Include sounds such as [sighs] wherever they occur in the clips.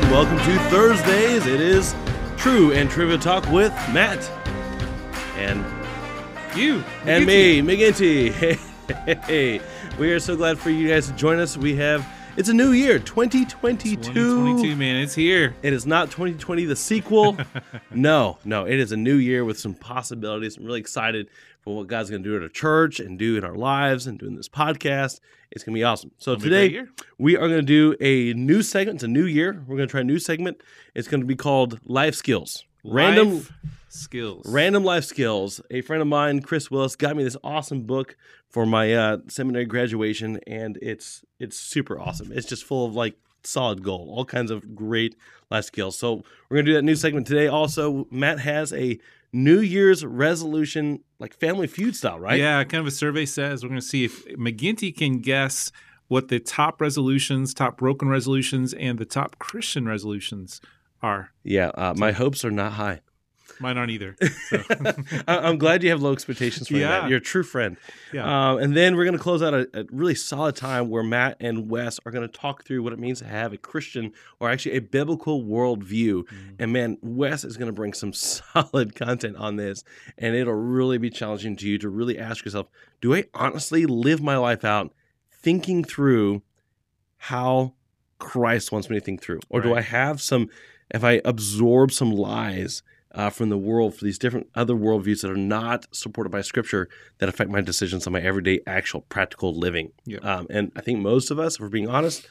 right, welcome to Thursdays. It is True and Trivia Talk with Matt and You and me, McGinty. Hey, [laughs] hey, we are so glad for you guys to join us. We have it's a new year, 2022. 2022, man, it's here. It is not 2020 the sequel. [laughs] no, no, it is a new year with some possibilities. I'm really excited for what God's going to do at our church and do in our lives and doing this podcast. It's going to be awesome. So It'll be a great today we are going to do a new segment. It's a new year. We're going to try a new segment. It's going to be called Life Skills. Random Life skills. Random life skills. A friend of mine, Chris Willis, got me this awesome book for my uh, seminary graduation, and it's it's super awesome. It's just full of like solid gold, all kinds of great life skills. So we're gonna do that new segment today. Also, Matt has a New Year's resolution, like Family Feud style, right? Yeah, kind of a survey says we're going to see if McGinty can guess what the top resolutions, top broken resolutions, and the top Christian resolutions are. Yeah. Uh, my hopes are not high. Mine aren't either. So, [laughs] I'm glad you have low expectations for. Yeah. You're a true friend. yeah. Um, and then we're going to close out a, a really solid time where Matt and Wes are going to talk through what it means to have a Christian or actually a biblical worldview. Mm-hmm. And man, Wes is going to bring some [laughs] solid content on this, and it'll really be challenging to you to really ask yourself do I honestly live my life out thinking through how Christ wants me to think through? Or do I have some, if I absorb some lies? Uh, from the world for these different other worldviews that are not supported by scripture that affect my decisions on my everyday actual practical living Yeah. um, and i think most of us if we're being honest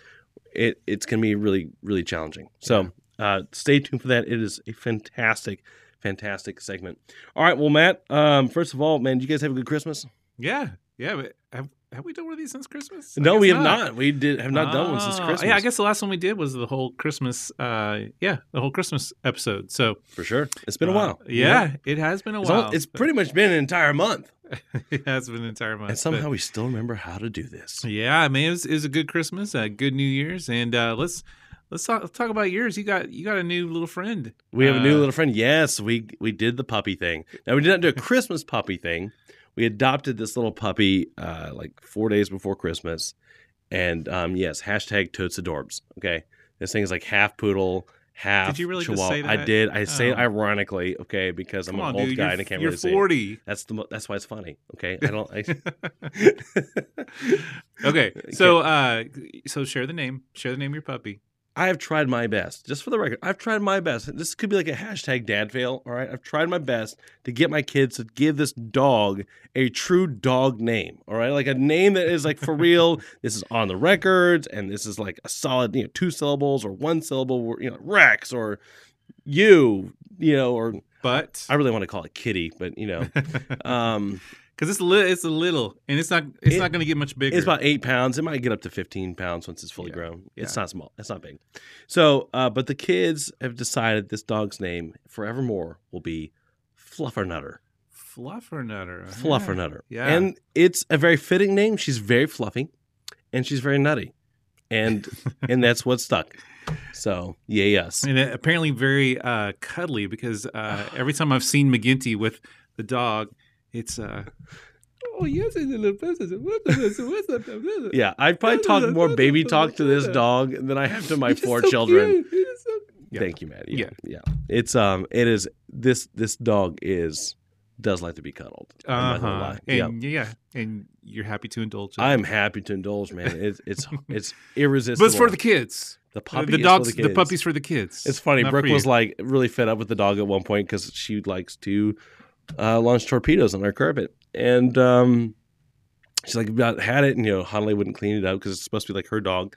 it, it's going to be really really challenging so uh, stay tuned for that it is a fantastic fantastic segment all right well matt um, first of all man did you guys have a good christmas yeah. Yeah. But have, we done one of these since Christmas? I no we have not. we did have not done one since Oh, christmas Yeah, I guess the last one we did was the whole Christmas. Uh, yeah, the whole Christmas episode. So for sure it's been a uh, while you know? Yeah, it has been a it's, while. all, it's pretty much been an entire month [laughs] it has been an entire month. and but- somehow we still remember how to do this Yeah, I mean, it was, it was a good Christmas, a good New Year's, and uh, let's let's talk, talk about yours. You got you got a new little friend. We have a new Uh, little friend. Yes, we we did the puppy thing. Now we did not do a Christmas puppy thing. We adopted this little puppy uh, like four days before Christmas, and um, yes, hashtag totes adorbs. Okay, this thing is like half poodle, half. Did you really just Chihuahua. say I did. I say it Oh. ironically, okay, because I'm Come an on, old dude, guy you're, and I can't you're really say. It. forty. That's the mo- that's why it's funny. Okay, I don't. I, [laughs] [laughs] Okay, so uh, so share the name, share the name of your puppy. I have tried my best. Just for the record, I've tried my best. This could be like a hashtag dad fail. All right. I've tried my best to get my kids to give this dog a true dog name. All right. Like a name that is like for real. [laughs] this is on the records and this is like a solid, you know, two syllables or one syllable, you know, Rex or you, you know, or But I really want to call it kitty, but you know, [laughs] um, because it's li- it's a little, and it's not it's It- not going to get much bigger. It's about eight pounds. It might get up to 15 pounds once it's fully Yeah. grown. It's not small. It's not big. So, uh, but the kids have decided this dog's name forevermore will be Fluffernutter. Fluffernutter. Fluffernutter. Yeah. And it's a very fitting name. She's very fluffy and she's very nutty. And [laughs] and that's what stuck. So, yeah, yes. And apparently very uh, cuddly because uh, [sighs] every time I've seen McGinty with the dog, it's uh, [laughs] oh yes, it's a little person. What's up, what's up, what's up, what's up?" Yeah, I'd probably talk more baby talk to this dog than I have to my four so children. so- Yeah. Thank you, Matt. Yeah, Yeah. yeah. It's um, it is this this dog is does like to be cuddled. I'm not gonna Uh-huh. lie. Yeah, And yeah, and you're happy to indulge. it. I'm happy to indulge, man. It's it's [laughs] it's but irresistible. it's for the kids. the Uh, puppy. the is dogs, for the, the, puppies for the kids. It's funny. not Brooke was like really fed up with the dog at one point because she likes to uh, launch torpedoes on our carpet, and um, she's like about had it, and you know Hanley wouldn't clean it up because it's supposed to be like her dog.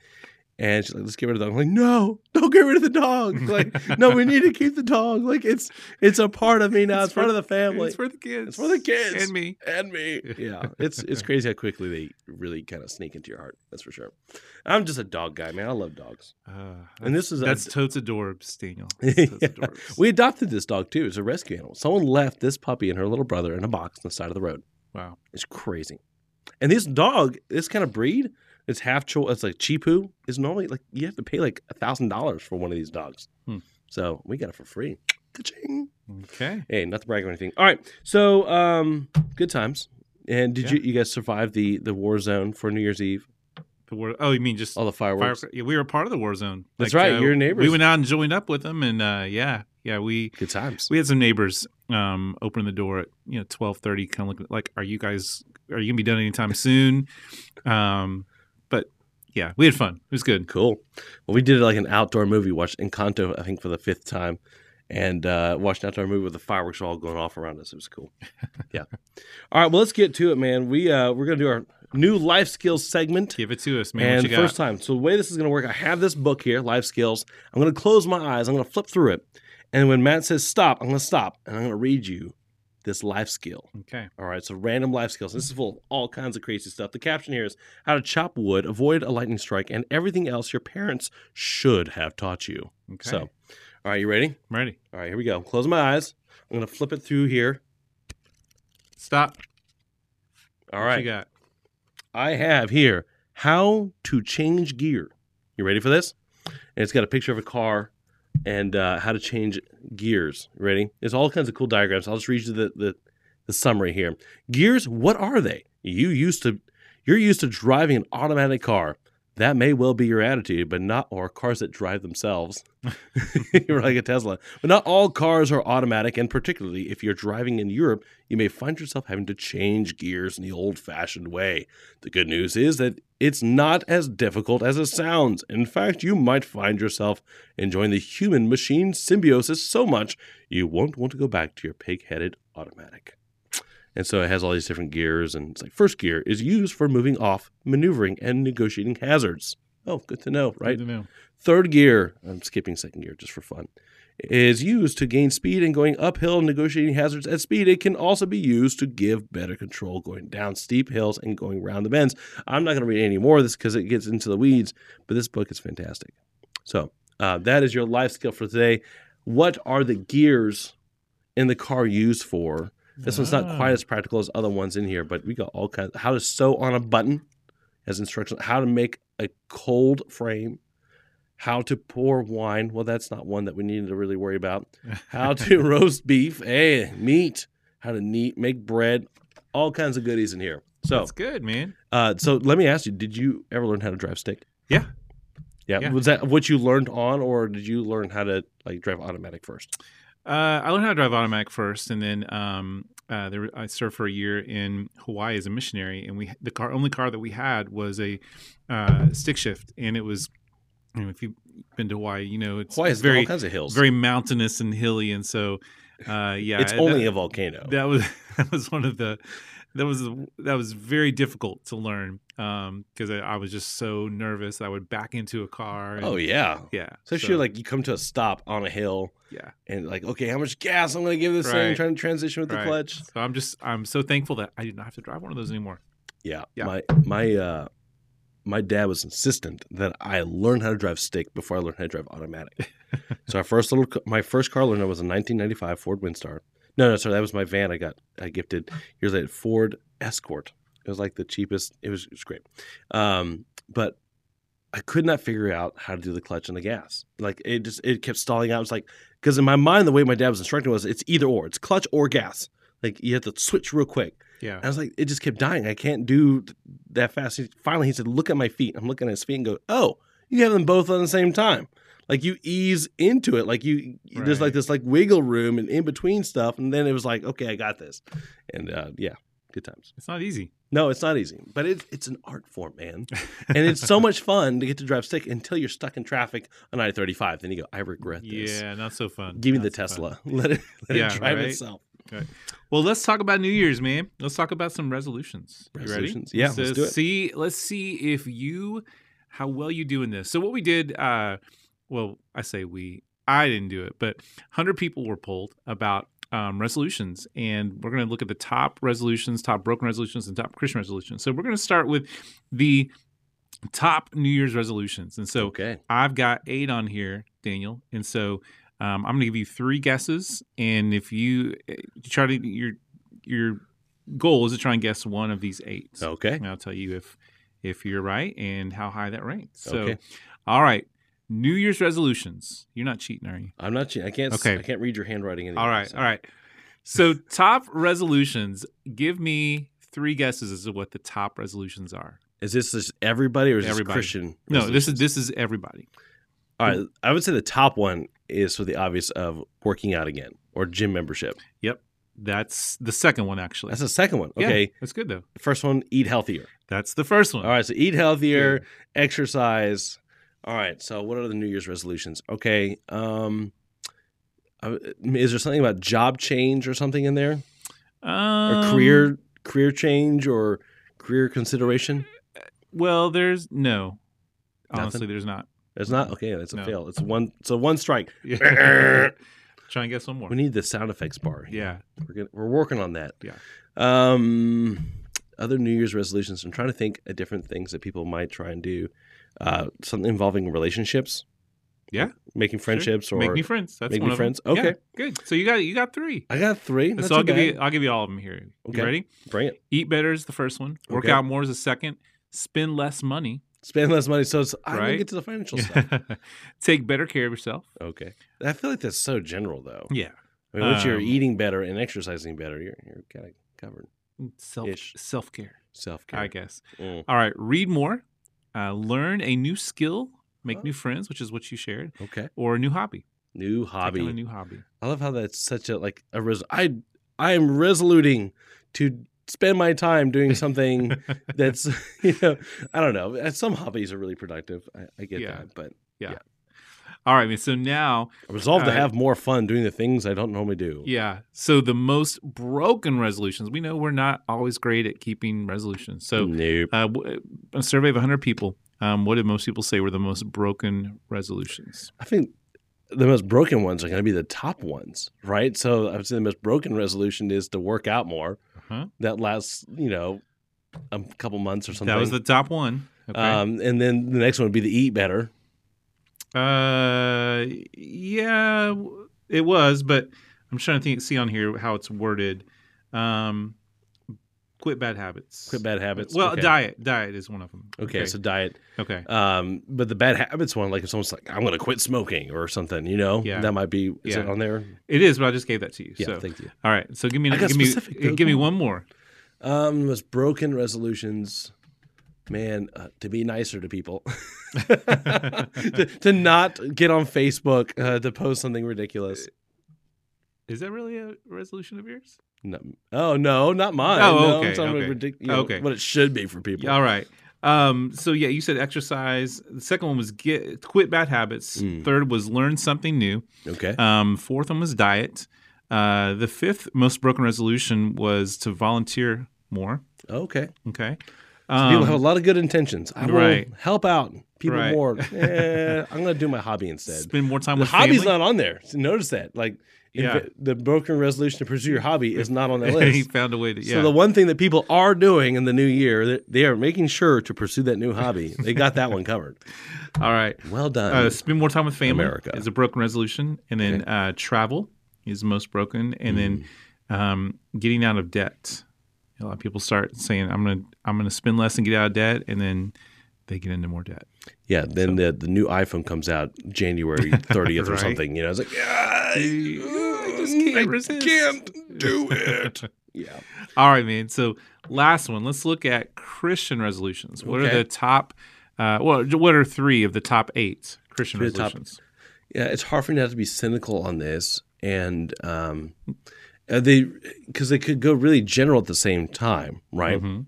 And she's like, "Let's get rid of the dog." I'm like, "No, don't get rid of the dog. [laughs] Like, no, we need to keep the dog. Like, it's it's a part of me now. It's, It's part of the family It's for the kids. It's for the kids. and me. and me. [laughs] Yeah, it's it's crazy how quickly they really kind of sneak into your heart. That's for sure. I'm just a dog guy, man. I love dogs. Uh, And this is a- that's totes adorbs, Daniel. [laughs] Totes Yeah. adorbs. We adopted this dog too. It's a rescue animal. Someone left this puppy and her little brother in a box on the side of the road. wow. It's crazy. And this dog, this kind of breed, it's half cho- it's like cheapoo, is normally like you have to pay like a thousand dollars for one of these dogs. Hmm. So we got it for free. Ka-ching. Okay. Hey, not to brag or anything. All right. So um good times. And did Yeah. you you guys survive the the war zone for New Year's Eve? The war. Oh, you mean just All the fire? fireworks. Yeah, we were part of the war zone. That's right, your neighbors. We went out and joined up with them, and uh, yeah, yeah, we Good times. we had some neighbors um, open the door at you know twelve thirty, kind of looking like, are you guys are you gonna be done anytime [laughs] soon? Um, yeah, we had fun. It was good. Cool. Well, we did like an outdoor movie. Watched Encanto, I think, for the fifth time, and uh, watched an outdoor movie with the fireworks all going off around us. It was cool. [laughs] yeah. All right. Well, let's get to it, man. We uh, we're gonna do our new life skills segment. Give it to us, man. and what you got? first time. So the way this is going to work, I have this book here, Life Skills. I'm going to close my eyes. I'm going to flip through it, and when Matt says stop, I'm going to stop, and I'm going to read you this life skill. okay. All right, so random life skills. This is full of all kinds of crazy stuff. The caption here is how to chop wood, avoid a lightning strike, and everything else your parents should have taught you. Okay. So, all right, you ready? I'm ready. All right, here we go. Close my eyes. I'm going to flip it through here. Stop. All What right. you got? I have here how to change gear. You ready for this? And it's got a picture of a car and uh, how to change gears. Ready? There's all kinds of cool diagrams. I'll just read you the, the, the summary here. Gears, what are they? You used to you're used to driving an automatic car. That may well be your attitude, but not or cars that drive themselves. [laughs] [laughs] you're like a Tesla. But not all cars are automatic, and particularly if you're driving in Europe, you may find yourself having to change gears in the old-fashioned way. The good news is that it's not as difficult as it sounds. In fact, you might find yourself enjoying the human machine symbiosis so much you won't want to go back to your pig headed automatic. And so it has all these different gears, and it's like first gear is used for moving off, maneuvering, and negotiating hazards. Oh, good to know, right? Good to know. Third gear, I'm skipping second gear just for fun, is used to gain speed and going uphill, negotiating hazards at speed. It can also be used to give better control going down steep hills and going around the bends. I'm not going to read any more of this because it gets into the weeds, but this book is fantastic. So uh, that is your life skill for today. What are the gears in the car used for? This one's not quite as practical as other ones in here, but we got all kinds. How to sew on a button as instructions. How to make a cold frame. How to pour wine. Well, that's not one that we needed to really worry about. How to [laughs] roast beef. Hey, meat. How to neat, make bread. All kinds of goodies in here. So, That's good, man. uh, so let me ask you: Did you ever learn how to drive stick? Yeah. Yeah. Yeah. Was that what you learned on, or did you learn how to like drive automatic first? Uh, I learned how to drive automatic first, and then um, uh, there, I served for a year in Hawaii as a missionary, and we the car only car that we had was a uh, stick shift, and it was. You know, if you've been to Hawaii, you know it's Hawaii has very all kinds of hills. very mountainous and hilly, and so uh, yeah, it's that- only a volcano. that was [laughs] that was one of the that was that was very difficult to learn because I, I was just so nervous. I would back into a car. And, oh yeah. yeah. Especially like you come to a stop on a hill yeah. and like, okay, how much gas I'm gonna give this thing, trying to transition with Right. the clutch. So I'm just I'm so thankful that I do not have to drive one of those anymore. Yeah. Yeah. My my uh my dad was insistent that I learn how to drive stick before I learned how to drive automatic. [laughs] so our first little my first car learned was a 1995 Ford Windstar. No, no, sorry, that was my van I got I gifted years later. Ford Escort. It was like the cheapest. It was, it was great. Um, but I could not figure out how to do the clutch and the gas. Like it just it kept stalling out. It was like because in my mind the way my dad was instructing was it's either or. It's clutch or gas. Like you have to switch real quick. Yeah. I was like, it just kept dying. I can't do that fast. He- Finally, he said, "Look at my feet." I'm looking at his feet and go, "Oh, you have them both on the same time." Like you ease into it, like you there's like this like wiggle room and in between stuff, and then it was like, okay, I got this, and uh, yeah, good times. It's not easy. No, it's not easy, but it's it's an art form, man, [laughs] and it's so much fun to get to drive stick until you're stuck in traffic on I-35. Then you go, I regret this. Yeah, not so fun. Give me the so fun. Tesla. [laughs] Let it let Yeah, it drive right? itself. Well, let's talk about New Year's, man. Let's talk about some resolutions. You Resolutions? ready? Yeah, let's do it. See, let's see if you how well you do in this. So what we did, uh, well, I say we, I didn't do it, but hundred people were polled about um, resolutions, and we're going to look at the top resolutions, top broken resolutions, and top Christian resolutions. So we're going to start with the top New Year's resolutions, and so Okay. I've got eight on here, Daniel, and so um, I'm going to give you three guesses, and if you, eh, you try to your your goal is to try and guess one of these eight. Okay. and I'll tell you if if you're right and how high that ranks. So, Okay. all right, New Year's resolutions. You're not cheating, are you? I'm not. cheating. I can't. Okay. I can't read your handwriting anymore. All right, so- all right. So top resolutions. Give me three guesses as to what the top resolutions are. Is this just everybody or is Everybody. this Christian? No, this is this is everybody. All right, I would say the top one is for the obvious of working out again or gym membership. Yep. That's the second one actually. That's the second one. Yeah, Okay, that's good though. first one, eat healthier. That's the first one. All right, so eat healthier, exercise. All right, so what are the New Year's resolutions? Okay, um, uh, is there something about job change or something in there, or Um, career career change or career consideration? Well, there's no. Nothing? Honestly, there's not. It's not okay. It's a No. fail. It's one. It's a one strike. [laughs] Try and get some more. We need the sound effects bar. Yeah. We're gonna, we're working on that. Yeah. Um, other New Year's resolutions. I'm trying to think of different things that people might try and do. Uh, something involving relationships. Yeah. Making friendships Sure. or make me friends. That's make one me of them. friends. Yeah, Okay. good. So you got you got three. I got three. Not so I'll give bad. you I'll give you all of them here. Okay. You ready? Bring it. Eat better is the first one. Work Okay. out more is the second. Spend less money. Spend less money. So it's, I'm gonna get to the financial [laughs] stuff. Take better care of yourself. Okay. I feel like that's so general though. Yeah. I mean, once you're Um, eating better and exercising better, you're you're kind of covered. Self self care. Self care. I guess. Mm. All right. Read more. Uh, learn a new skill. Make Oh. new friends, which is what you shared, Okay. or a new hobby. New hobby. a new hobby. I love how that's such a like a res- I I am resoluting to spend my time doing [laughs] something that's [laughs] you know I don't know. Some hobbies are really productive. I, I get Yeah. that, but All right. So now, I resolve to Uh, have more fun doing the things I don't normally do. yeah. So the most broken resolutions. We know we're not always great at keeping resolutions. So nope. uh, w- a survey of 100 people. Um, what did most people say were the most broken resolutions? I think the most broken ones are going to be the top ones, right? So I would say the most broken resolution is to work out more. Uh-huh. That lasts, you know, a couple months or something. That was the top one. Okay. Um, and then the next one would be the eat better. Uh, yeah, it was, but I'm trying to think, see on here how it's worded. Um, quit bad habits. Quit bad habits. Well, okay. diet. Diet is one of them. Okay, so diet. okay. Um, but the bad habits one, like if someone's like, "I'm going to quit smoking" or something, you know, Yeah. that might be. Is it on there? It is, but I just gave that to you. Yeah, so, thank you. all right. So give me, give me, though. give me one more. Um, most broken resolutions, man, uh, to be nicer to people, [laughs] to, to not get on Facebook uh, to post something ridiculous. Is that really a resolution of yours? No, oh no, not mine. Oh, No, okay, I'm talking okay. about ridic- you know, Okay. what it should be for people. All right. Um, so yeah, you said exercise. The second one was get quit bad habits. Mm. Third was learn something new. Okay. Um, fourth one was diet. Uh, the fifth most broken resolution was to volunteer more. okay. Okay. So Um, people have a lot of good intentions. I will help out people Right. more. [laughs] Eh, I'm going to do my hobby instead. spend more time The with hobby's family. not on there. So notice that. Like, Yeah. inv- the broken resolution to pursue your hobby is not on the [laughs] he found a way to. Yeah. So the one thing that people are doing in the new year, they- they are making sure to pursue that new hobby. [laughs] They got that one covered. all right. Well done. Uh, spend more time with family America. is a broken resolution, and then Okay. uh, travel is most broken, and then Mm. um, getting out of debt. A lot of people start saying, "I'm gonna I'm gonna spend less and get out of debt," and then they get into more debt. yeah. Then the the new iPhone comes out January [laughs] 30th or something. You know, it's like, [laughs] yeah, I just can't resist." can't do it. [laughs] yeah. All right, man. So last one. Let's look at Christian resolutions. What are the top? Uh, well, what are three of the top eight Christian Three of top- resolutions? Yeah, it's hard for me not to be cynical on this, and um, uh, they because they could go really general at the same time, right? Mhm.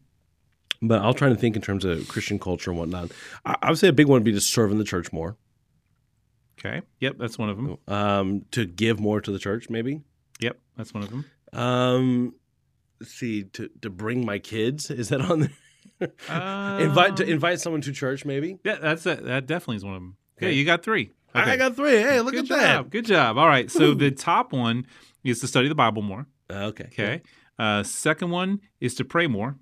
But I'll try to think in terms of Christian culture and whatnot. I, I would say a big one would be to serve in the church more, Okay. Yep, that's one of them. um, to give more to the church, maybe. Yep, that's one of them. Um, let's see, to to bring my kids is that on there? [laughs] invite to Um, invite someone to church, maybe. Yeah, that's a, that definitely is one of them. Okay, Okay. you got three. Okay. I got three. Hey, look Good at job. that. Good job. All right. So the top one is to study the Bible more. Uh, okay. Okay. Uh, second one is to pray more.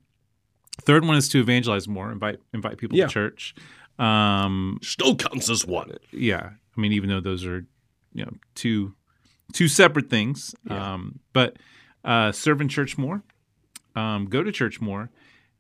Third one is to evangelize more. Invite invite people Yeah. to church. Um, Still counts as one. yeah. I mean, even though those are you know two two separate things. Yeah. Um, but uh, serve in church more. Um, go to church more.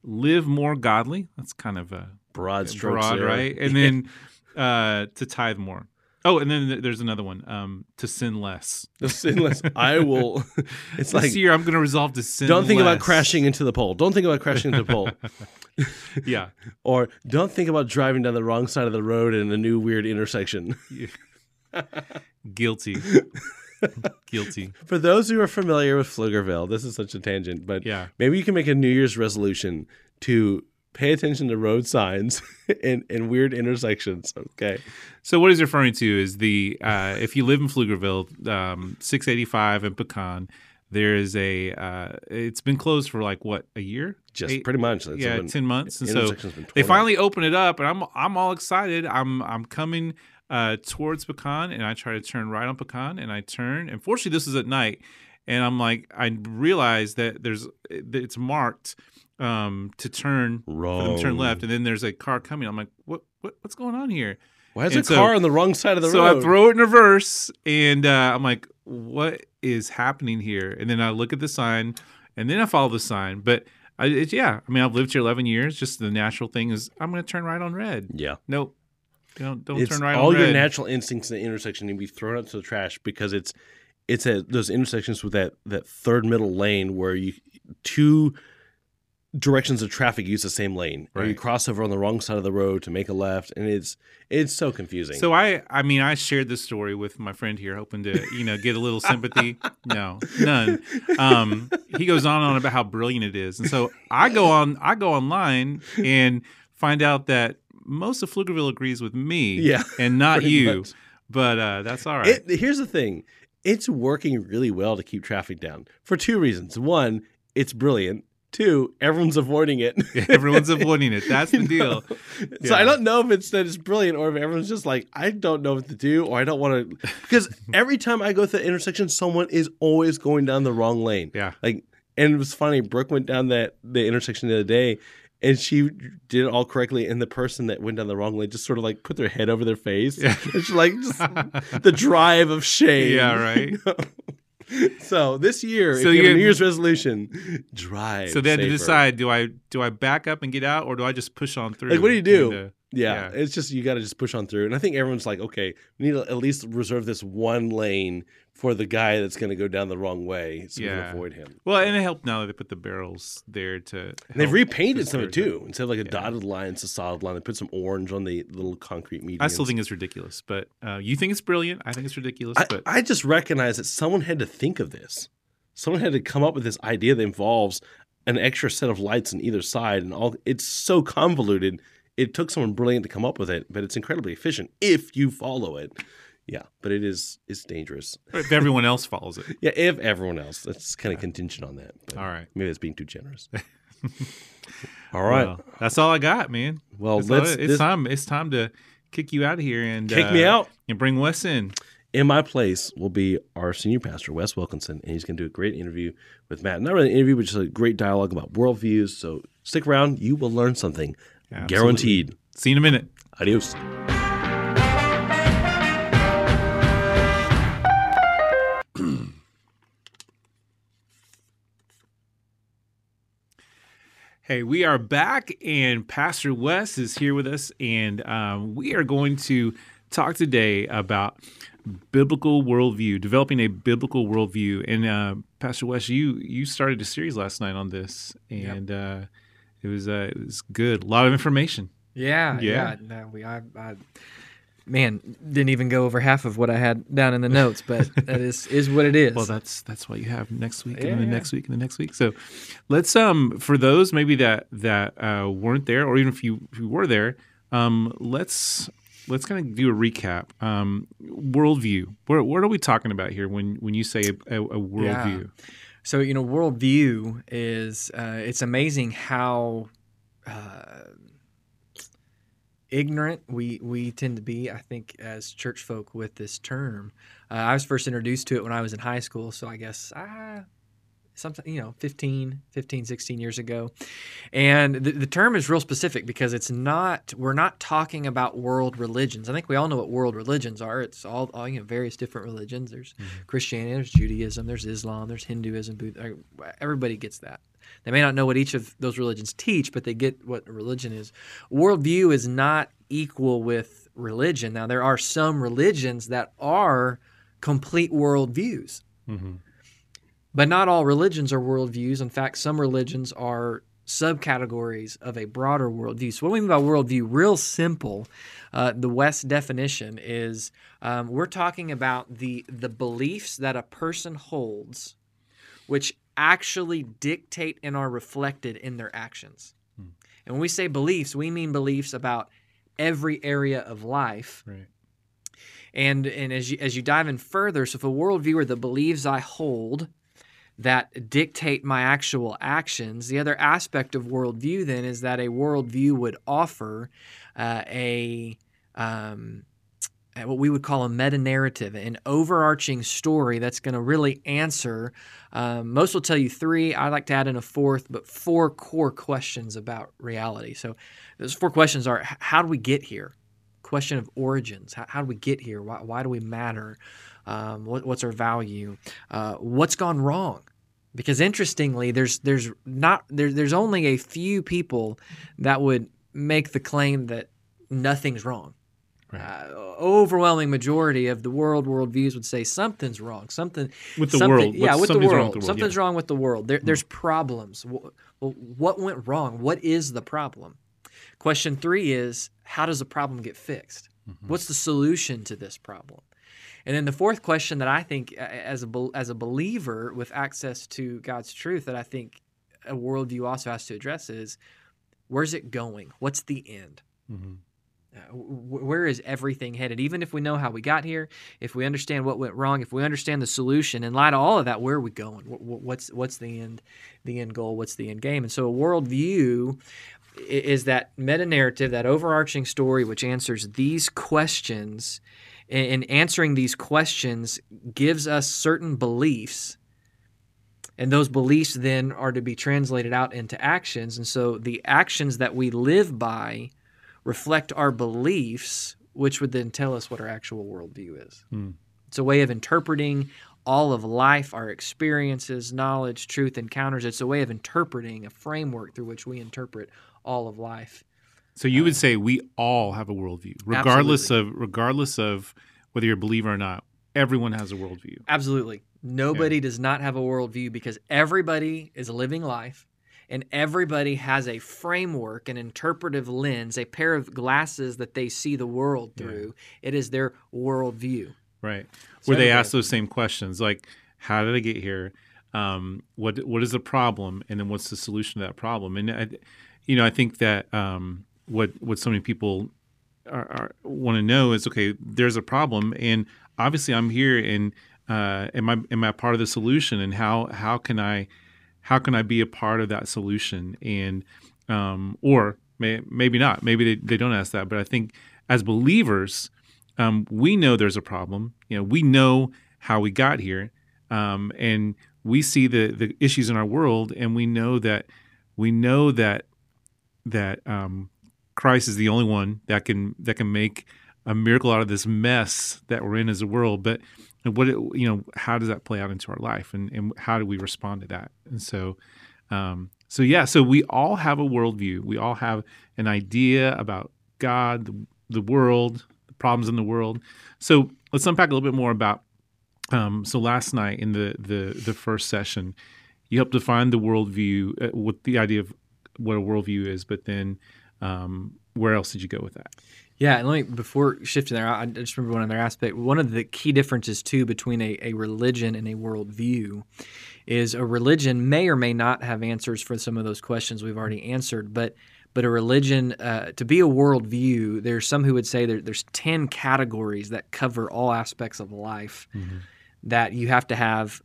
Live more godly. That's kind of a Broad strokes. broad, there. right? And [laughs] then uh, to tithe more. Oh, and then there's another one. Um, to sin less. To sin less. I will. [laughs] It's like this year, I'm going to resolve to sin. don't think about crashing into the pole. Don't think about crashing into the pole. [laughs] Yeah. [laughs] Or don't think about driving down the wrong side of the road in a new weird intersection. Guilty. Guilty. For those who are familiar with Pflugerville, this is such a tangent, but Yeah. maybe you can make a New Year's resolution to pay attention to road signs [laughs] and, and weird intersections. Okay. So what he's referring to is the uh, if you live in Pflugerville, um, 685 and Pecan, there is a uh, it's been closed for like what a year, Just Eight- pretty much. That's yeah, when ten months, and so they finally open it up, and I'm I'm all excited. I'm I'm coming uh, towards Pecan, and I try to turn right on Pecan, and I turn. And fortunately, this is at night, and I'm like I realize that there's it's marked um, to turn for them to turn left, and then there's a car coming. I'm like, what what what's going on here? Why is And a so- car on the wrong side of the so road? So I throw it in reverse, and uh, I'm like, "What is happening here?" And then I look at the sign, and then I follow the sign. But I, it, yeah, I mean, I've lived here 11 years. Just the natural thing is, I'm going to turn right on red. yeah. Nope, don't don't It's turn right all your natural instincts in the intersection need to be thrown out to the trash because it's it's at those intersections with that that third middle lane where you two directions of traffic use the same lane or you cross over on the wrong side of the road to make a left and it's it's so confusing so I, I mean, I shared this story with my friend here, hoping to, you know, get a little sympathy. [laughs] no, none. Um, he goes on and on about how brilliant it is, and so I go on, I go online and find out that most of Pflugerville agrees with me, Yeah, and not you. much. But uh, that's all right. It, here's the thing it's working really well to keep traffic down for two reasons one it's brilliant two everyone's avoiding it [laughs] Everyone's avoiding it. That's the [laughs] deal. know? So I don't know if it's that it's brilliant or if everyone's just like, I don't know what to do or I don't want to. [laughs] Because every time I go through the intersection, someone is always going down the wrong lane. Yeah. Like, and it was funny. Brooke went down that the intersection the other day, and she did it all correctly. And the person that went down the wrong lane just sort of like put their head over their face. Yeah. It's like just the drive of shame. Yeah, right. [laughs] so this year, So if you have a New Year's resolution, drive. So they had to decide: do I do I back up and get out, or do I just push on through? Like, what do you do? Yeah, Yeah. it's just you got to just push on through. And I think everyone's like, okay, we need to at least reserve this one lane for the guy that's going to go down the wrong way, so we Yeah. can avoid him. well, and it helped now that they put the barrels there to. And they've repainted some of it too. Instead of like a Yeah. dotted line, it's a solid line. They put some orange on the little concrete medians. I still think it's ridiculous, but uh, you think it's brilliant. I think it's ridiculous, I, but I just recognize that someone had to think of this. Someone had to come up with this idea that involves an extra set of lights on either side, and all. It's so convoluted. It took someone brilliant to come up with it, but it's incredibly efficient if you follow it. Yeah, but it is it's dangerous. if everyone else follows it. [laughs] Yeah, if everyone else, that's kind of contingent on that. But All right. maybe that's being too generous. [laughs] all right. Well, that's all I got, man. Well, That's let's it- it's this- time. It's time to kick you out of here and kick uh, me out. and bring Wes in. In my place will be our senior pastor, Wes Wilkinson, and he's going to do a great interview with Matt. Not really an interview, but just a great dialogue about worldviews. So stick around. You will learn something. Absolutely. Guaranteed. See you in a minute. Adios. Hey, we are back, and Pastor Wes is here with us, and um, we are going to talk today about biblical worldview, developing a biblical worldview. And uh, Pastor Wes, you you started a series last night on this, and uh, it was uh, it was good. A lot of information. Yeah, Yeah. yeah. No, we, I, I, man, didn't even go over half of what I had down in the notes, but [laughs] that is is what it is. Well, that's that's what you have next week, and Yeah, then the yeah. next week, and the next week. So, let's um for those maybe that that uh, weren't there, or even if you if you were there, um let's let's kind of do a recap. Um, worldview. What what are we talking about here when when you say a, a, a worldview? so you know, worldview is uh, it's amazing how uh, ignorant we we tend to be. I think as church folk with this term, uh, I was first introduced to it when I was in high school. So I guess ah. Something, you know, 15, 15, 16 years ago. And the, the term is real specific because it's not, we're not talking about world religions. I think we all know what world religions are. It's all, all you know, various different religions. There's Christianity, there's Judaism, there's Islam, there's Hinduism. Everybody gets that. They may not know what each of those religions teach, but they get what religion is. Worldview is not equal with religion. Now, there are some religions that are complete worldviews, Mm-hmm. but not all religions are worldviews. In fact, some religions are subcategories of a broader worldview. So, what we mean by worldview, real simple, uh, the Wes definition is um, we're talking about the the beliefs that a person holds, which actually dictate and are reflected in their actions. Hmm. And when we say beliefs, we mean beliefs about every area of life. Right. And and as you as you dive in further, so if a worldview are the beliefs I hold that dictate my actual actions, the other aspect of worldview then is that a worldview would offer uh, a um, what we would call a meta narrative, an overarching story that's going to really answer. Um, most will tell you three. I like to add in a fourth, but four core questions about reality. So those four questions are: How do we get here? Question of origins. How, how do we get here? Why, why do we matter? Um, what, what's our value? Uh, what's gone wrong? Because interestingly, there's there's not there, there's only a few people that would make the claim that nothing's wrong. Uh, overwhelming majority of the world worldviews would say something's wrong. Something With the something- world. Yeah, with the something's world. wrong with the world, Something's yeah. wrong with the world. There, There's problems. Well, what went wrong? What is the problem? Question three is how does the problem get fixed? Mm-hmm. What's the solution to this problem? And then the fourth question that I think, as a as a believer with access to God's truth, that I think a worldview also has to address is where's it going? What's the end? Mhm. Wh- where is everything headed? Even if we know how we got here, if we understand what went wrong, if we understand the solution, in light of all of that, where are we going? Wh- wh- What's what's the end, the end goal? What's the end game? And so, a worldview is that meta narrative, that overarching story, which answers these questions. And answering these questions gives us certain beliefs and those beliefs then are to be translated out into actions. And so the actions that we live by reflect our beliefs, which would then tell us what our actual worldview is. Hmm. It's a way of interpreting all of life, our experiences, knowledge, truth, encounters. It's a way of interpreting a framework through which we interpret all of life. So you would say we all have a worldview, regardless of regardless of whether you're a believer or not. Everyone has a worldview. Absolutely. Nobody does not have a worldview because everybody is living life and everybody has a framework, an interpretive lens, a pair of glasses that they see the world Yeah. through. It is their worldview. Right. So Where they ask those same questions like how did I get here? Um, what what is the problem and then what's the solution to that problem? And I, you know, I think that um, what what so many people are, are, want to know is okay, there's a problem and obviously I'm here and uh, am I am I part of the solution and how how can I how can I be a part of that solution and um, or may, maybe not maybe they, they don't ask that but I think as believers um, we know there's a problem. You know, we know how we got here, um, and we see the the issues in our world, and we know that we know that that um, Christ is the only one that can that can make a miracle out of this mess that we're in as a world. But what it, you know, how does that play out into our life, and and how do we respond to that? And so. Um, so yeah, so we all have a worldview. We all have an idea about God, the, the world, the problems in the world. So let's unpack a little bit more about. Um, so last night in the the the first session, you helped define the worldview, uh, what the idea of what a worldview is, but then um, where else did you go with that? Yeah, and let me before shifting there, I I just remember one other aspect. One of the key differences too between a, a religion and a worldview is a religion may or may not have answers for some of those questions we've already answered, but but a religion uh, to be a worldview, there's some who would say there, there's ten categories that cover all aspects of life that you have to have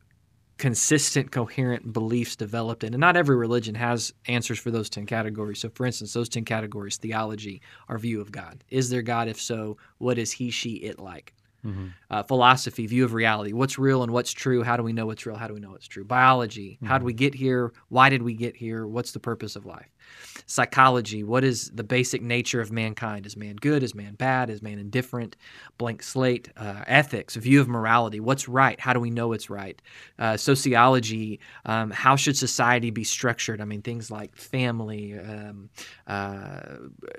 consistent, coherent beliefs developed in. And not every religion has answers for those 10 categories. So, for instance, those 10 categories theology, our view of God. Is there God? If so, what is he, she, it like? Uh, philosophy, view of reality. What's real and what's true? How do we know what's real? How do we know what's true? Biology. How do we get here? Why did we get here? What's the purpose of life? Psychology, what is the basic nature of mankind? Is man good? Is man bad? Is man indifferent? Blank slate. Uh, ethics, view of morality, what's right? How do we know it's right? Uh, sociology, um, how should society be structured? I mean, things like family, um, uh,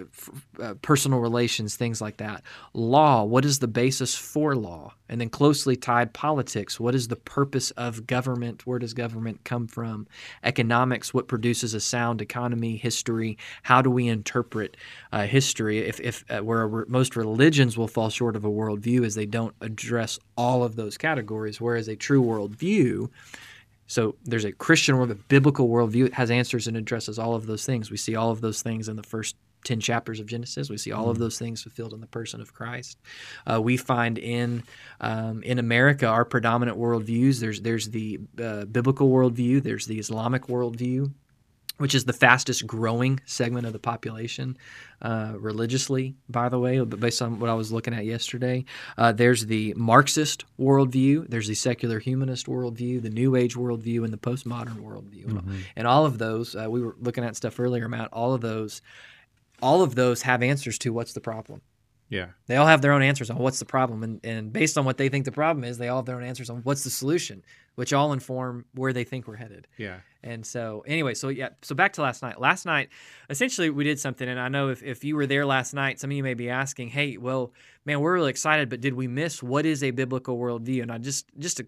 f- uh, personal relations, things like that. Law, what is the basis for law? And then closely tied politics, what is the purpose of government? Where does government come from? Economics, what produces a sound economy? History, how do we interpret uh, history? If, if uh, where re- most religions will fall short of a worldview is they don't address all of those categories, whereas a true worldview so there's a Christian world, a biblical worldview. It has answers and addresses all of those things. We see all of those things in the first 10 chapters of Genesis. We see all of those things fulfilled in the person of Christ. Uh, we find in um, in America our predominant worldviews. There's there's the uh, biblical worldview. There's the Islamic worldview which is the fastest growing segment of the population uh, religiously, by the way, but based on what I was looking at yesterday. Uh, there's the Marxist worldview, there's the secular humanist worldview, the New Age worldview, and the postmodern worldview. Mm-hmm. And all of those, uh, we were looking at stuff earlier, Matt, all of those. All of those have answers to what's the problem. Yeah. They all have their own answers on what's the problem, and, and based on what they think the problem is, they all have their own answers on what's the solution, which all inform where they think we're headed. Yeah. And so, anyway, so yeah, so back to last night. Last night, essentially, we did something, and I know if, if you were there last night, some of you may be asking, "Hey, well, man, we're really excited, but did we miss what is a biblical worldview?" And I just just a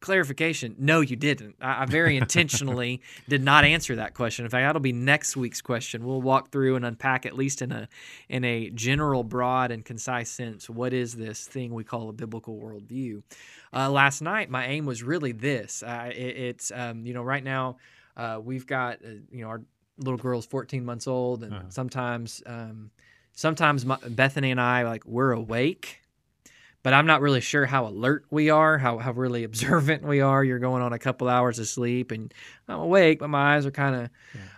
clarification: No, you didn't. I, I very intentionally [laughs] did not answer that question. In fact, that'll be next week's question. We'll walk through and unpack, at least in a in a general, broad, and concise sense, what is this thing we call a biblical worldview. Uh, last night, my aim was really this. Uh, it, it's um, you know right now uh, we've got uh, you know our little girl's 14 months old, and Uh-huh. sometimes um, sometimes my, Bethany and I like we're awake, but I'm not really sure how alert we are, how how really [laughs] observant we are. You're going on a couple hours of sleep, and I'm awake, but my eyes are kind of.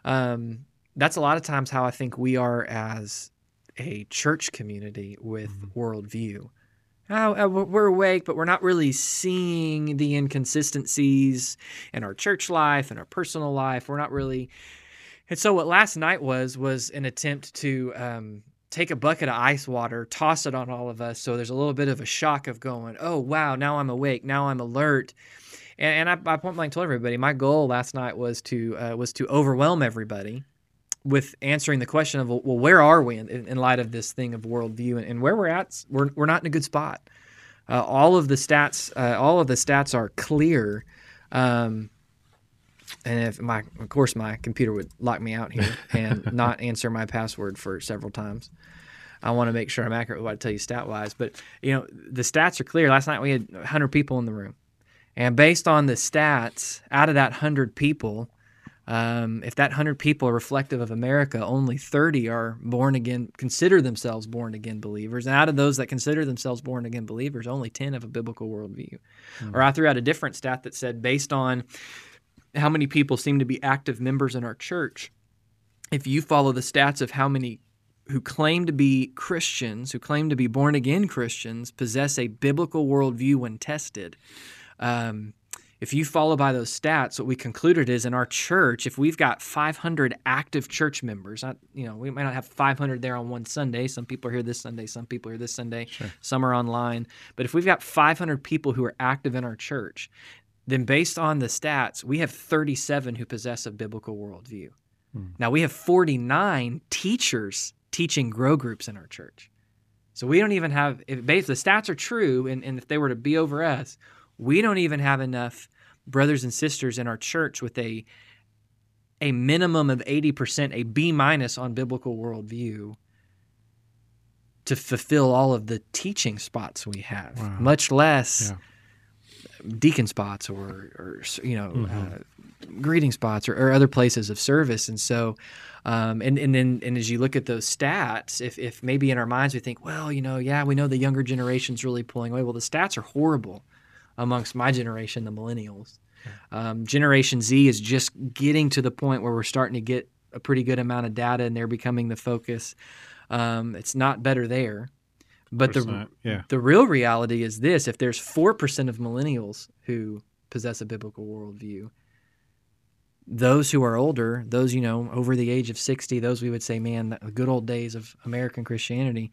Um, that's a lot of times how I think we are as a church community with worldview. Oh, we're we're awake, but we're not really seeing the inconsistencies in our church life and our personal life. We're not really. And so, what last night was was an attempt to um, take a bucket of ice water, toss it on all of us, so there's a little bit of a shock of going, "Oh wow, now I'm awake, now I'm alert." And, and I, I point blank told everybody my goal last night was to uh, was to overwhelm everybody with answering the question of well, where are we in, in light of this thing of worldview? And, and where we're at we're, we're not in a good spot. Uh, all of the stats uh, all of the stats are clear um, and if my of course my computer would lock me out here and [laughs] not answer my password for several times I want to make sure I'm accurate with what I tell you stat wise but you know the stats are clear last night we had 100 people in the room and based on the stats out of that 100 people um, if that 100 people are reflective of America, only 30 are born again, consider themselves born again believers. And out of those that consider themselves born again believers, only 10 have a biblical worldview. Or I threw out a different stat that said, based on how many people seem to be active members in our church, if you follow the stats of how many who claim to be Christians, who claim to be born again Christians, possess a biblical worldview when tested. Um, if you follow by those stats, what we concluded is in our church, if we've got 500 active church members, not, you know, we might not have 500 there on one Sunday. Some people are here this Sunday, some people are here this Sunday, some are online. But if we've got 500 people who are active in our church, then based on the stats, we have 37 who possess a biblical worldview. Now we have 49 teachers teaching grow groups in our church. So we don't even have, if the stats are true, and, and if they were to be over us, we don't even have enough brothers and sisters in our church with a a minimum of 80%, a B minus on biblical worldview to fulfill all of the teaching spots we have, Wow. much less Yeah. Deacon spots or, or you know, uh, greeting spots or, or other places of service. And so, um, and, and then, and as you look at those stats, if, if maybe in our minds we think, well, you know, yeah, we know the younger generation's really pulling away. Well, the stats are horrible amongst my generation, the millennials. Um, generation Z is just getting to the point where we're starting to get a pretty good amount of data and they're becoming the focus. Um, it's not better there. But the, yeah. the real reality is this if there's 4% of millennials who possess a biblical worldview, those who are older, those, you know, over the age of 60, those we would say, man, the good old days of American Christianity,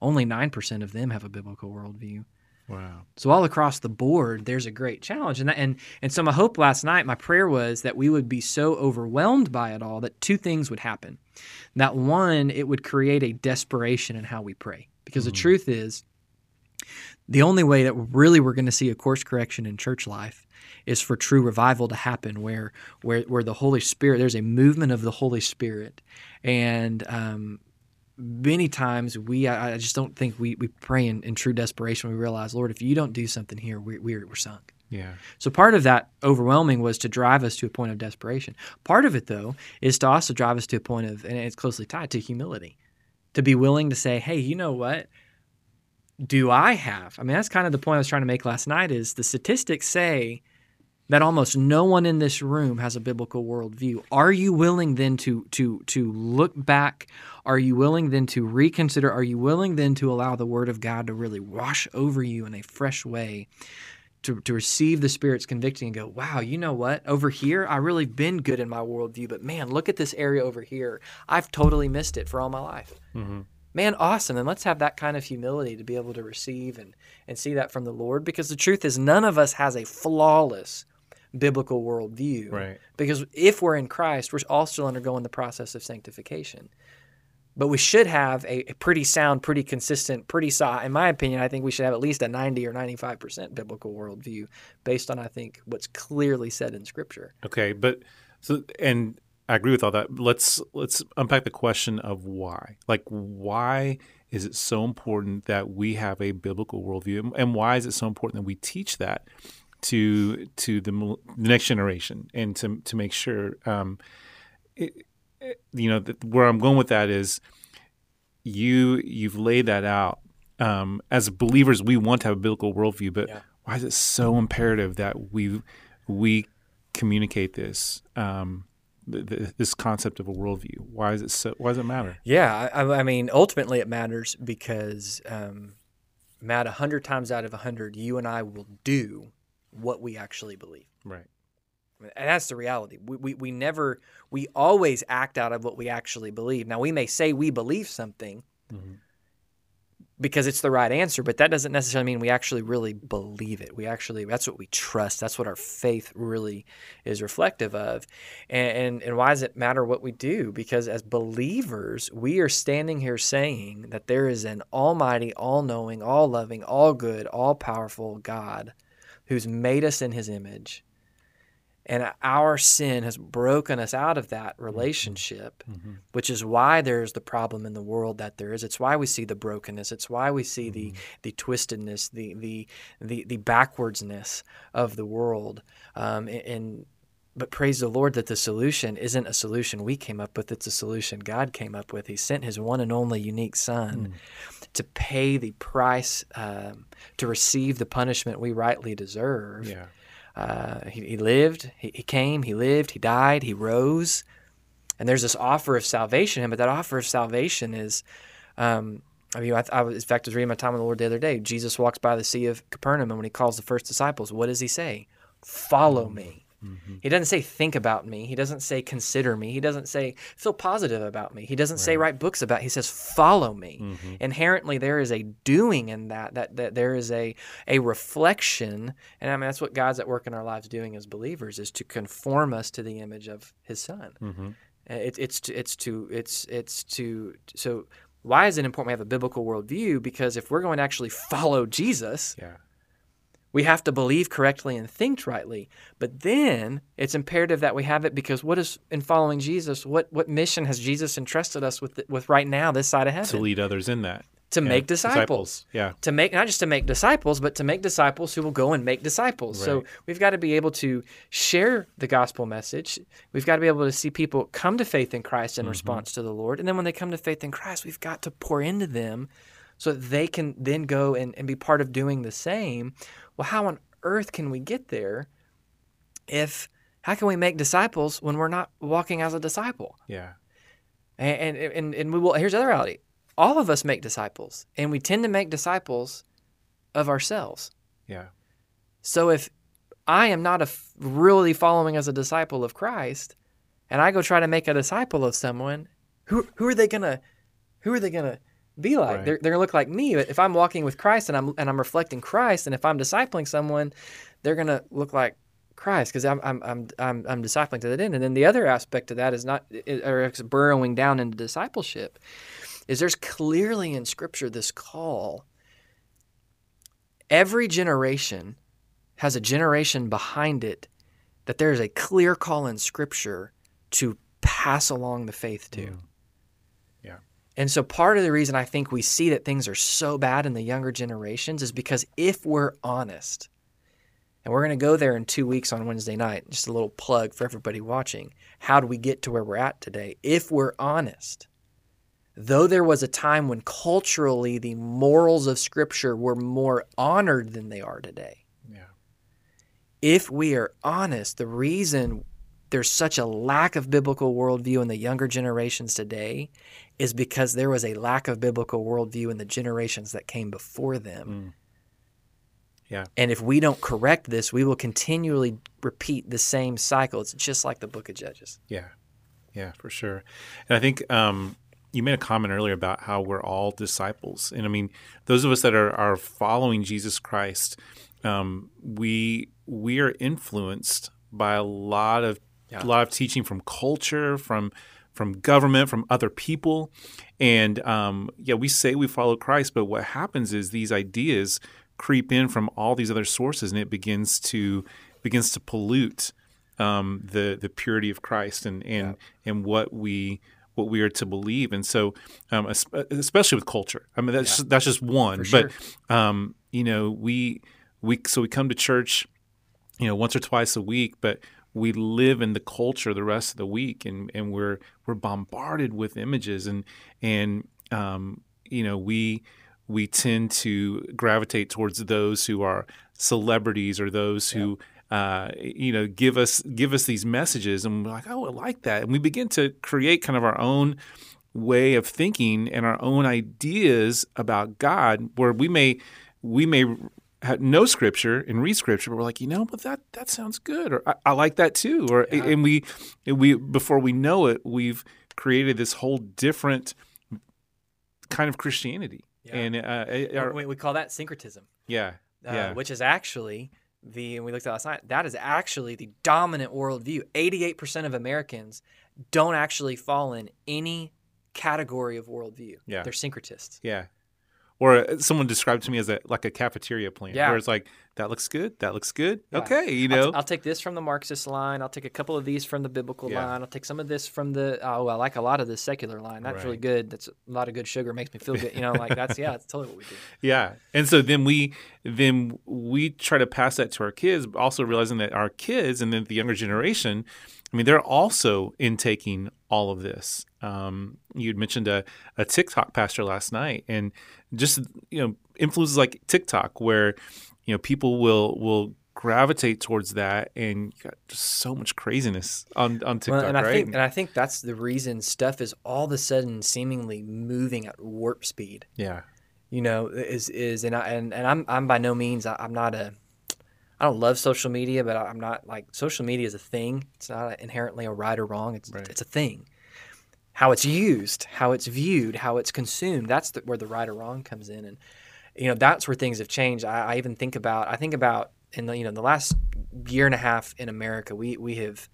only 9% of them have a biblical worldview. Wow. So all across the board, there's a great challenge, and that, and and so my hope last night, my prayer was that we would be so overwhelmed by it all that two things would happen. That one, it would create a desperation in how we pray, because the truth is, the only way that really we're going to see a course correction in church life is for true revival to happen, where where where the Holy Spirit, there's a movement of the Holy Spirit, and um, many times we I I just don't think we, we pray in, in true desperation. We realize, Lord, if you don't do something here, we, we're, we're sunk. Yeah. So part of that overwhelming was to drive us to a point of desperation. Part of it, though, is to also drive us to a point of, and it's closely tied to humility, to be willing to say, hey, you know what? Do I have? I mean, that's kind of the point I was trying to make last night. Is the statistics say that almost no one in this room has a biblical worldview. Are you willing then to to to look back? Are you willing then to reconsider? Are you willing then to allow the Word of God to really wash over you in a fresh way? To, to receive the Spirit's convicting and go, wow, you know what? Over here, I really been good in my worldview, but man, look at this area over here. I've totally missed it for all my life. Mm-hmm. Man, awesome. And let's have that kind of humility to be able to receive and, and see that from the Lord because the truth is, none of us has a flawless biblical worldview. Right. Because if we're in Christ, we're all still undergoing the process of sanctification. But we should have a, a pretty sound, pretty consistent, pretty solid. In my opinion, I think we should have at least a 90 or 95% biblical worldview based on, I think, what's clearly said in Scripture. Okay, but so and I agree with all that. Let's let's unpack the question of why. Like why is it so important that we have a biblical worldview, and why is it so important that we teach that to to the, next generation, and to to make sure, um, it- you know, where I'm going with that is you you've laid that out. Um, as believers, we want to have a biblical worldview, but Yeah. why is it so imperative that we we communicate this um, th- th- this concept of a worldview? Why is it so? Why does it matter? Yeah, I, I mean, ultimately it matters because, um, Matt, a hundred times out of a hundred, you and I will do what we actually believe. Right. And that's the reality. We, we, we never, we always act out of what we actually believe. Now, we may say we believe something Mhm. because it's the right answer, but that doesn't necessarily mean we actually really believe it. We actually, that's what we trust. That's what our faith really is reflective of. And, and, and why does it matter what we do? Because as believers, we are standing here saying that there is an almighty, all knowing, all loving, all good, all powerful God who's made us in his image. And our sin has broken us out of that relationship, Mhm. which is why there's the problem in the world that there is. It's why we see the brokenness. It's why we see the the twistedness, the the the, the backwardsness of the world. Um, and, and but praise the Lord that the solution isn't a solution we came up with. It's a solution God came up with. He sent His one and only unique Son to pay the price um, to receive the punishment we rightly deserve. Yeah. Uh, he, he lived, he, he came, he lived, he died, he rose. And there's this offer of salvation, in him, but that offer of salvation is, um, I mean, I, I was, in fact, I was reading my time with the Lord the other day. Jesus walks by the Sea of Capernaum, and when he calls the first disciples, what does he say? Follow me. He doesn't say think about me. He doesn't say consider me. He doesn't say feel positive about me. He doesn't say write books about. He says follow me. Inherently, there is a doing in that. That that there is a a reflection, and I mean that's what God's at work in our lives doing as believers is to conform us to the image of His Son. Mm-hmm. Uh, It, it's to, it's to it's it's to so. Why is it important we have a biblical worldview? Because if we're going to actually follow Jesus, Yeah. We have to believe correctly and think rightly. But then it's imperative that we have it because what is in following Jesus? What what mission has Jesus entrusted us with with right now this side of heaven? To lead others in that. To Yeah. make disciples. Yeah. To make not just to make disciples, but to make disciples who will go and make disciples. So we've got to be able to share the gospel message. We've got to be able to see people come to faith in Christ Mm-hmm. in response to the Lord. And then when they come to faith in Christ, we've got to pour into them so that they can then go and, and be part of doing the same. Well, how on earth can we get there if how can we make disciples when we're not walking as a disciple? Yeah. And and and, and we will here's the other reality. All of us make disciples, and we tend to make disciples of ourselves. Yeah. So if I am not a f- really following as a disciple of Christ, and I go try to make a disciple of someone, who who are they gonna who are they gonna be like? Right. They're, they're gonna look like me. But if I'm walking with Christ and I'm and I'm reflecting Christ, and if I'm discipling someone, they're gonna look like Christ because I'm, I'm I'm I'm I'm discipling to that end. And then the other aspect of that is not or it's burrowing down into discipleship. Is there's clearly in Scripture this call. Every generation has a generation behind it that there is a clear call in Scripture to pass along the faith to. Mm. And so part of the reason I think we see that things are so bad in the younger generations is because if we're honest, and we're going to go there in two weeks on Wednesday night, just a little plug for everybody watching. How do we get to where we're at today? If we're honest, though there was a time when culturally the morals of Scripture were more honored than they are today, Yeah. if we are honest, the reason there's such a lack of biblical worldview in the younger generations today is because there was a lack of biblical worldview in the generations that came before them. Mm. Yeah. And if we don't correct this, we will continually repeat the same cycle. It's just like the book of Judges. Yeah, yeah, for sure. And I think um, you made a comment earlier about how we're all disciples, and I mean, those of us that are are following Jesus Christ, um, we we are influenced by a lot of Yeah. a lot of teaching from culture, from from government, from other people, and um, yeah, we say we follow Christ, but what happens is these ideas creep in from all these other sources, and it begins to begins to pollute um, the the purity of Christ and and and what we what we are to believe. And so, um, especially with culture, I mean that's that's just one. For But um, you know, we we so we come to church, you know, once or twice a week, but we live in the culture the rest of the week, and and we're we're bombarded with images. And and um, you know we we tend to gravitate towards those who are celebrities or those who uh, you know give us give us these messages and we're like oh I like that. And we begin to create kind of our own way of thinking and our own ideas about God where we may we may know scripture and read scripture but we're like you know but that that sounds good or I, I like that too or Yeah. and we we before we know it we've created this whole different kind of Christianity Yeah. and uh, it- our- we, we call that syncretism, yeah uh, yeah which is actually the, and we looked at last night, that is actually the dominant worldview. 88% of Americans don't actually fall in any category of worldview. Yeah. They're syncretists. Yeah. Or uh, someone described to me as a like a cafeteria plan, Yeah. where it's like that looks good, that looks good, Yeah. okay, you I'll, know, t- I'll take this from the Marxist line. I'll take a couple of these from the biblical Yeah. line. I'll take some of this from the oh, I like a lot of the secular line. That's really good. That's a lot of good sugar. Makes me feel good. You know, like that's yeah, that's totally what we do. [laughs] yeah. And so then we then we try to pass that to our kids, but also realizing that our kids and then the younger generation, I mean, they're also intaking all of this. Um, you'd mentioned a, a TikTok pastor last night, and just you know influences like TikTok, where you know people will will gravitate towards that, and you got just so much craziness on on TikTok, Well, and I right? think and I think that's the reason stuff is all of a sudden seemingly moving at warp speed. yeah, You know, is is and I and, and I'm I'm by no means I, I'm not a I don't love social media, but I'm not like social media is a thing. It's not inherently a right or wrong. It's Right. it's a thing. How it's used, how it's viewed, how it's consumed. That's the, where the right or wrong comes in, and you know that's where things have changed. I, I even think about I think about in the you know the last year and a half in America, we we have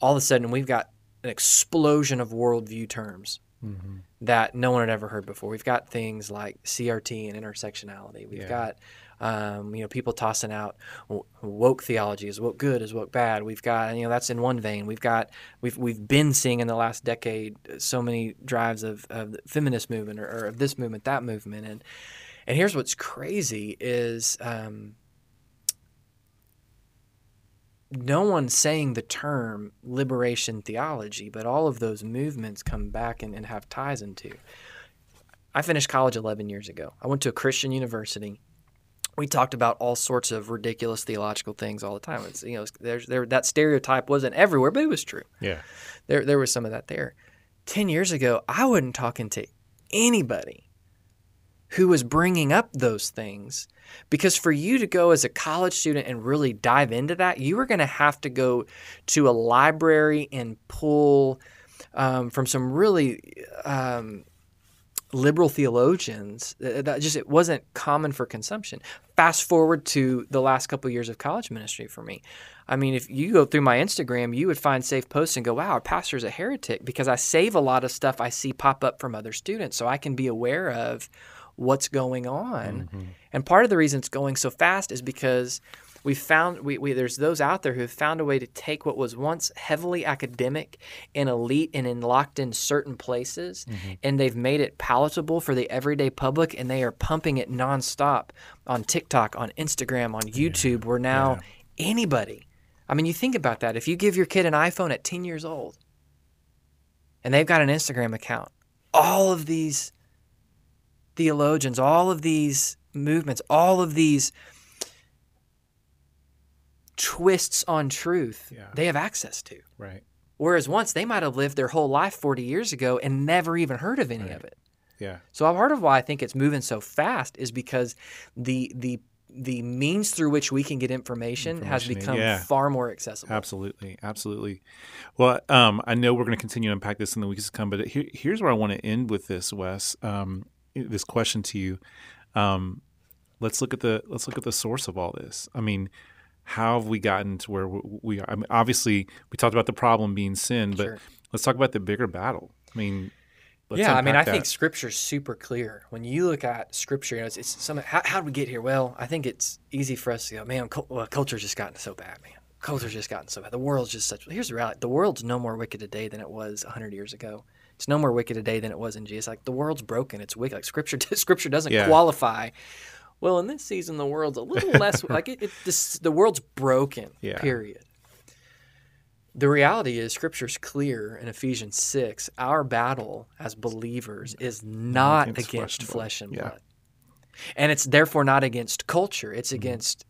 all of a sudden we've got an explosion of worldview terms Mhm. that no one had ever heard before. We've got things like CRT and intersectionality. We've Yeah. got um, you know people tossing out woke theology is woke good is woke bad. We've got you know that's in one vein. We've got we've we've been seeing in the last decade so many drives of, of the feminist movement or, or of this movement that movement and and here's what's crazy is um, no one's saying the term liberation theology, but all of those movements come back and, and have ties into. I finished college 11 years ago. I went to a Christian university. We talked about all sorts of ridiculous theological things all the time. It's you know there's there that stereotype wasn't everywhere, but it was true. yeah, There there was some of that there. Ten years ago, I wasn't talking to anybody who was bringing up those things. Because for you to go as a college student and really dive into that, you were going to have to go to a library and pull um, from some really um, liberal theologians. That just it wasn't common for consumption. Fast forward to the last couple of years of college ministry for me. I mean, if you go through my Instagram, you would find safe posts and go, "Wow, our pastor's a heretic," because I save a lot of stuff I see pop up from other students, so I can be aware of what's going on. Mm-hmm. And part of the reason it's going so fast is because we found we, we there's those out there who have found a way to take what was once heavily academic and elite and in locked in certain places Mm-hmm. and they've made it palatable for the everyday public and they are pumping it nonstop on TikTok, on Instagram, on YouTube where now anybody I mean you think about that. If you give your kid an iPhone at 10 years old and they've got an Instagram account, all of these theologians, all of these movements, all of these twists on truth, Yeah. they have access to. Right. Whereas once they might have lived their whole life 40 years ago and never even heard of any Right. of it. Yeah. So part of why I think it's moving so fast is because the the the means through which we can get information, has become yeah. far more accessible. Absolutely, absolutely. Well, um, I know we're going to continue to unpack this in the weeks to come, but here, here's where I want to end with this, Wes. Um, this question to you. Um, let's look at the let's look at the source of all this. I mean, how have we gotten to where we- are? I mean, obviously, we talked about the problem being sin, but Sure. let's talk about the bigger battle. I mean, let's yeah, I mean, I unpack think that. Scripture's super clear. When you look at Scripture, you know, it's, it's some. How, how did we get here? Well, I think it's easy for us to go, man. Cul- well, culture's just gotten so bad, man. Culture's just gotten so bad. The world's just such. Here's the reality: the world's no more wicked today than it was hundred years ago. It's no more wicked today than it was in Jesus. Like the world's broken. It's wicked. Like Scripture. [laughs] Scripture doesn't Yeah. qualify. Well, in this season, the world's a little [laughs] less like it. it this, the world's broken. Yeah. Period. The reality is, Scripture's clear in Ephesians 6. Our battle as believers is not against against, flesh and flesh, blood. and Yeah. blood. And it's therefore not against culture, Mm-hmm. it's against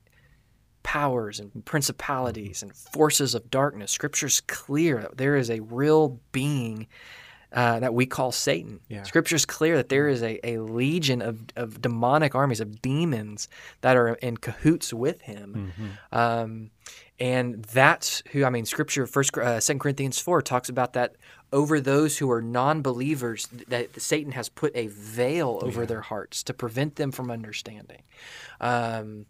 powers and principalities and forces of darkness. Scripture's clear that there is a real being uh, that we call Satan. Yeah. Scripture's clear that there is a, a legion of, of demonic armies, of demons that are in cahoots with him. Mm-hmm. Um, and that's who I mean. Scripture, First, uh, Second Corinthians four talks about that over those who are non-believers. That Satan has put a veil over their hearts to prevent them from understanding. Um,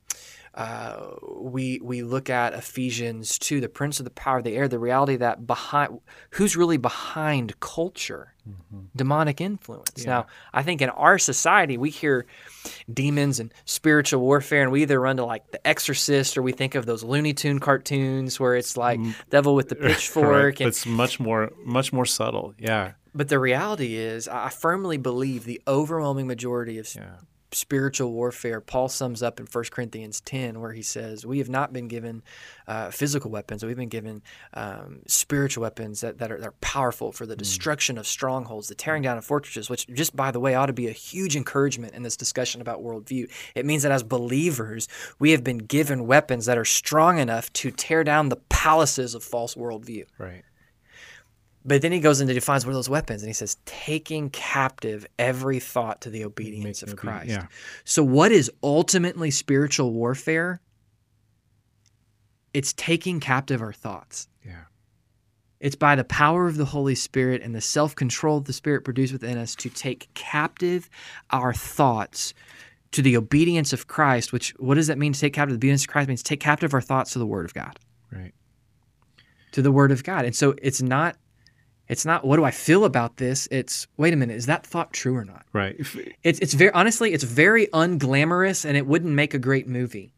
uh, we we look at Ephesians two, the prince of the power of the air, the reality that behind who's really behind culture, demonic influence. Now, I think in our society we hear demons and spiritual warfare, and we either run to like The Exorcist or we think of those Looney Tune cartoons where it's like devil with the [laughs] pitchfork. And, It's much more much more subtle. Yeah. but the reality is, I firmly believe the overwhelming majority of Yeah. Spiritual warfare, Paul sums up in 1 Corinthians 10, where he says, We have not been given uh, physical weapons, we've been given um, spiritual weapons that, that, are, that are powerful for the destruction of strongholds, the tearing down of fortresses, which, just by the way, ought to be a huge encouragement in this discussion about worldview. It means that as believers, we have been given weapons that are strong enough to tear down the palaces of false worldview. Right. But then he goes and defines what are those weapons, and he says, taking captive every thought to the obedience of obe- Christ. Yeah. So, what is ultimately spiritual warfare? It's taking captive our thoughts. Yeah. It's by the power of the Holy Spirit and the self control the Spirit produced within us to take captive our thoughts to the obedience of Christ. Which, what does that mean to take captive the obedience of Christ? It means take captive our thoughts to the Word of God. Right. To the Word of God. And so it's not. It's not what do I feel about this? It's wait a minute, is that thought true or not? Right. It's it's very honestly, it's very unglamorous and it wouldn't make a great movie.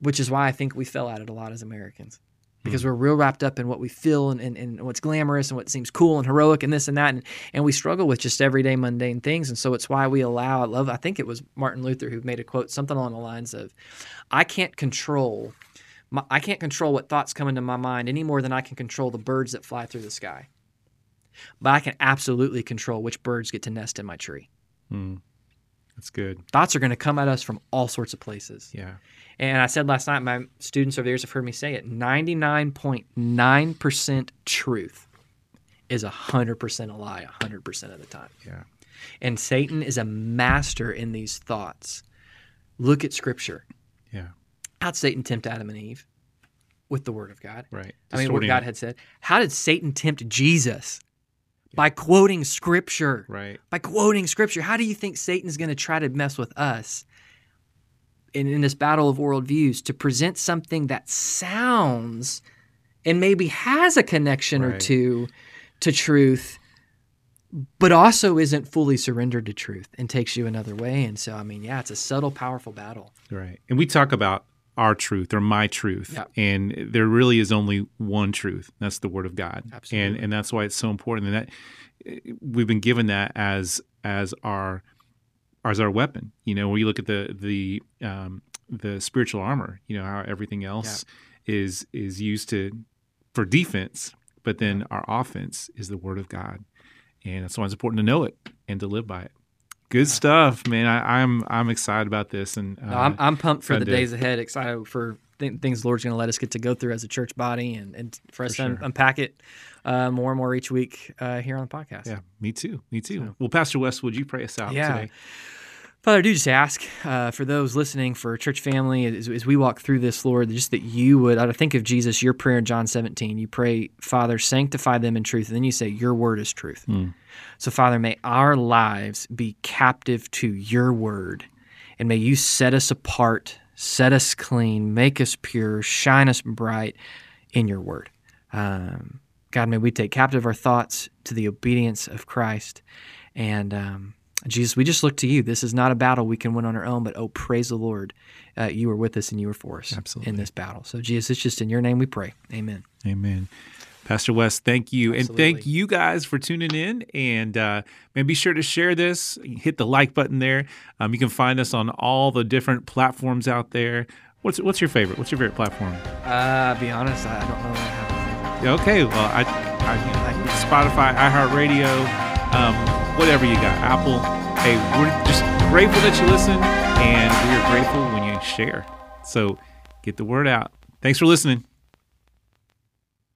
Which is why I think we fell at it a lot as Americans. Because hmm. we're real wrapped up in what we feel and, and, and what's glamorous and what seems cool and heroic and this and that. And, and we struggle with just everyday mundane things. And so it's why we allow, I love, I think it was Martin Luther who made a quote, something along the lines of, I can't control, my, I can't control what thoughts come into my mind any more than I can control the birds that fly through the sky. But I can absolutely control which birds get to nest in my tree. Mm. That's good. Thoughts are going to come at us from all sorts of places. Yeah. And I said last night, my students over the years have heard me say it 99.9% truth is 100% a lie 100% of the time. Yeah. And Satan is a master in these thoughts. Look at scripture. Yeah. How'd Satan tempt Adam and Eve? With the word of God. Right. I mean, what God had said. How did Satan tempt Jesus? By quoting scripture. Right. By quoting scripture. How do you think Satan's going to try to mess with us in, in this battle of worldviews to present something that sounds and maybe has a connection or two to truth, but also isn't fully surrendered to truth and takes you another way? And so, I mean, yeah, it's a subtle, powerful battle. Right. And we talk about our truth or my truth. Yep. And there really is only one truth. That's the word of God. Absolutely. And and that's why it's so important. And that eh, we've been given that as as our as our weapon. You know, when you look at the the um, the spiritual armor, you know, how everything else is is used to for defense, but then our offense is the word of God. And that's why it's important to know it and to live by it. Good stuff, man. I, I'm I'm excited about this, and uh, No, I'm, I'm pumped for the days ahead, excited for th- things the Lord's going to let us get to go through as a church body and, and for us For to un- unpack it uh, more and more each week uh, here on the podcast. Yeah, me too. Me too. Well, Pastor Wes, would you pray us out Yeah. today? Father, I do just ask uh, for those listening, for church family, as, as we walk through this, Lord, just that you would, I think of Jesus, your prayer in John 17. You pray, Father, sanctify them in truth. And then you say, Your word is truth. Mm. So, Father, may our lives be captive to your word. And may you set us apart, set us clean, make us pure, shine us bright in your word. Um, God, may we take captive our thoughts to the obedience of Christ. And um, Jesus, we just look to you. This is not a battle we can win on our own, but oh, praise the Lord. Uh, you are with us and you are for us Absolutely. in this battle. So, Jesus, it's just in your name we pray. Amen. Amen. Pastor Wes, thank you. And thank you guys for tuning in. And uh, man, be sure to share this. Hit the like button there. Um, you can find us on all the different platforms out there. What's what's your favorite? What's your favorite platform? Uh, be honest, I don't know what I have a favorite. Okay, well, I, I, I Spotify, iHeartRadio, um, whatever you got, Apple. Hey, we're just grateful that you listen, and we are grateful when you share. So get the word out. Thanks for listening.